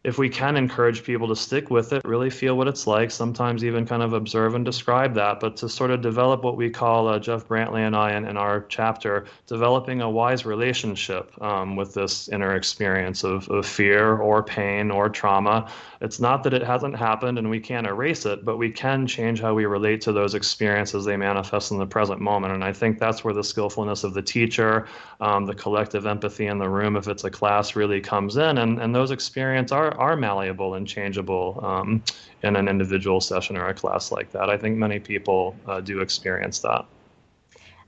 if we can encourage people to stick with it, really feel what it's like, sometimes even kind of observe and describe that, but to sort of develop what we call, uh, Jeff Brantley and I in, in, our chapter, developing a wise relationship um, with this inner experience of, of fear or pain or trauma. It's not that it hasn't happened and we can't erase it, but we can change how we relate to those experiences they manifest in the present moment. And I think that's where the skillfulness of the teacher, um, the collective empathy in the room, if it's a class, really comes in. And, and those experiences are are, malleable and changeable um, in an individual session or a class like that. I think many people uh, do experience that.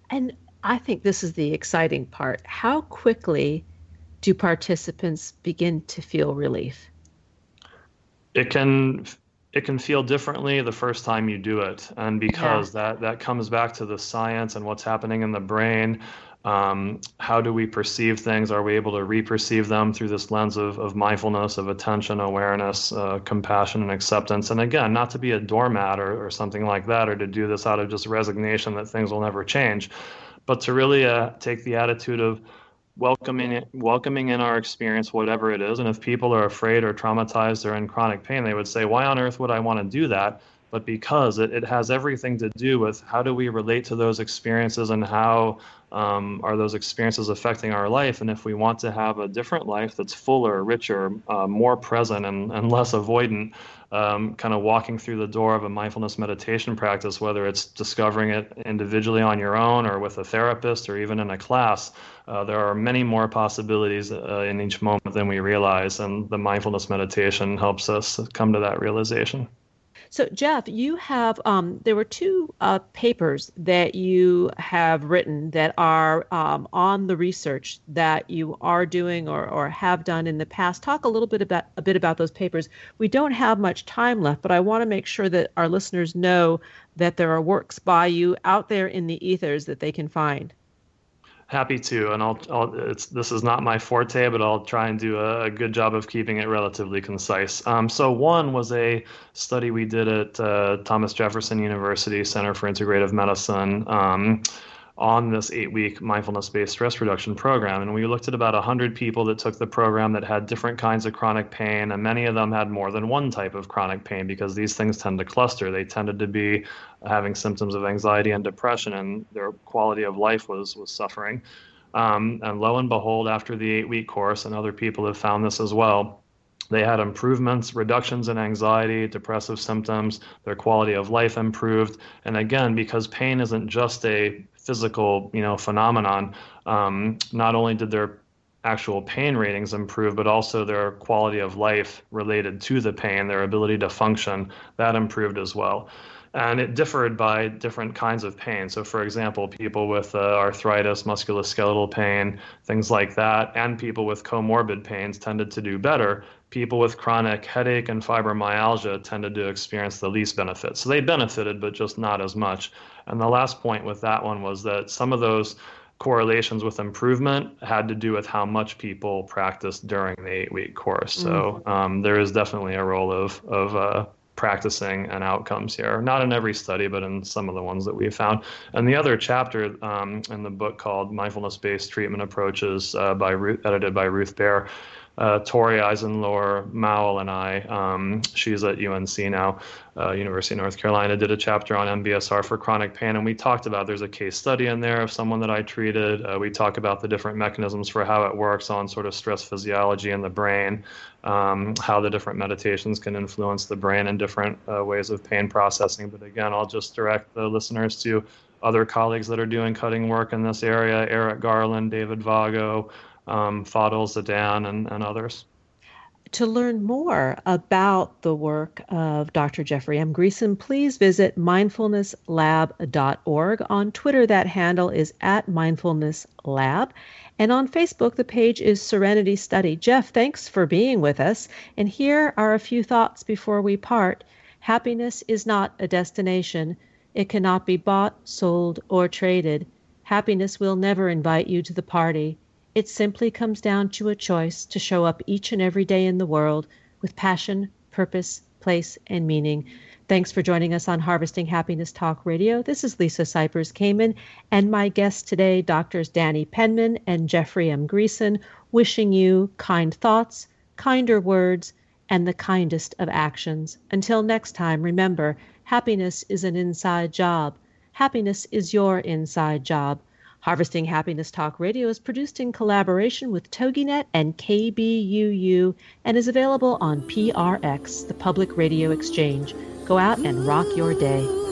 And I think this is the exciting part. How quickly do participants begin to feel relief? It can it can feel differently the first time you do it and because yeah. that that comes back to the science and what's happening in the brain um, how do we perceive things? Are we able to reperceive them through this lens of, of mindfulness, of attention, awareness, uh, compassion, and acceptance? And again, not to be a doormat or, or something like that, or to do this out of just resignation that things will never change, but to really uh, take the attitude of welcoming welcoming in our experience, whatever it is. And if people are afraid or traumatized or in chronic pain, they would say, "Why on earth would I want to do that?" But because it, it has everything to do with how do we relate to those experiences and how um, are those experiences affecting our life? And if we want to have a different life that's fuller, richer, uh, more present, and, and less avoidant, um, kind of walking through the door of a mindfulness meditation practice, whether it's discovering it individually on your own or with a therapist or even in a class, uh, there are many more possibilities uh, in each moment than we realize. And the mindfulness meditation helps us come to that realization. So, Jeff, you have um, there were two uh, papers that you have written that are um, on the research that you are doing or, or have done in the past. Talk a little bit about a bit about those papers. We don't have much time left, but I want to make sure that our listeners know that there are works by you out there in the ethers that they can find. Happy to, and I'll, I'll, it's this is not my forte, but I'll try and do a, a good job of keeping it relatively concise. Um, so one was a study we did at uh, Thomas Jefferson University Center for Integrative Medicine. Um, on this eight week mindfulness based stress reduction program. And we looked at about 100 people that took the program that had different kinds of chronic pain, and many of them had more than one type of chronic pain because these things tend to cluster. They tended to be having symptoms of anxiety and depression, and their quality of life was, was suffering. Um, and lo and behold, after the eight week course, and other people have found this as well, they had improvements, reductions in anxiety, depressive symptoms, their quality of life improved. And again, because pain isn't just a physical, you know, phenomenon. Um, not only did their actual pain ratings improve, but also their quality of life related to the pain, their ability to function, that improved as well. And it differed by different kinds of pain. So, for example, people with uh, arthritis, musculoskeletal pain, things like that, and people with comorbid pains tended to do better. People with chronic headache and fibromyalgia tended to experience the least benefit. So, they benefited, but just not as much. And the last point with that one was that some of those correlations with improvement had to do with how much people practiced during the eight week course. So mm. um, there is definitely a role of, of uh, practicing and outcomes here. Not in every study, but in some of the ones that we found. And the other chapter um, in the book called Mindfulness Based Treatment Approaches, uh, by Ruth, edited by Ruth Baer, uh, Tori Eisenlohr Moul and I, um, she's at UNC now, uh, University of North Carolina, did a chapter on MBSR for chronic pain. And we talked about there's a case study in there of someone that I treated. Uh, we talk about the different mechanisms for how it works on sort of stress physiology in the brain, um, how the different meditations can influence the brain in different uh, ways of pain processing. But again, I'll just direct the listeners to other colleagues that are doing cutting work in this area Eric Garland, David Vago um, Fadel Zeidan, and, and others. To learn more about the work of Dr. Jeffrey M. Greeson, please visit mindfulnesslab.org. On Twitter, that handle is at mindfulnesslab. And on Facebook, the page is Serenity Study. Jeff, thanks for being with us. And here are a few thoughts before we part. Happiness is not a destination, it cannot be bought, sold, or traded. Happiness will never invite you to the party. It simply comes down to a choice to show up each and every day in the world with passion, purpose, place, and meaning. Thanks for joining us on Harvesting Happiness Talk Radio. This is Lisa Cypers Kamen, and my guests today, Doctors Danny Penman and Jeffrey M. Greeson, wishing you kind thoughts, kinder words, and the kindest of actions. Until next time, remember happiness is an inside job. Happiness is your inside job. Harvesting Happiness Talk Radio is produced in collaboration with TogiNet and KBUU and is available on PRX, the Public Radio Exchange. Go out and rock your day.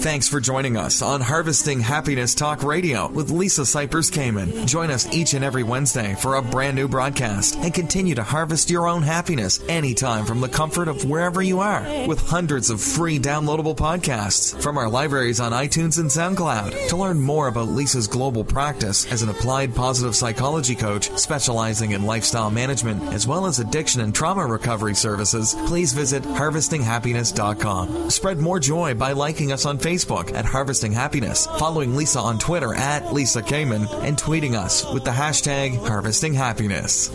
Thanks for joining us on Harvesting Happiness Talk Radio with Lisa Cypers Kamen. Join us each and every Wednesday for a brand new broadcast and continue to harvest your own happiness anytime from the comfort of wherever you are with hundreds of free downloadable podcasts from our libraries on iTunes and SoundCloud. To learn more about Lisa's global practice as an applied positive psychology coach specializing in lifestyle management as well as addiction and trauma recovery services, please visit harvestinghappiness.com. Spread more joy by liking us on Facebook Facebook at Harvesting Happiness, following Lisa on Twitter at Lisa Kamen, and tweeting us with the hashtag Harvesting Happiness.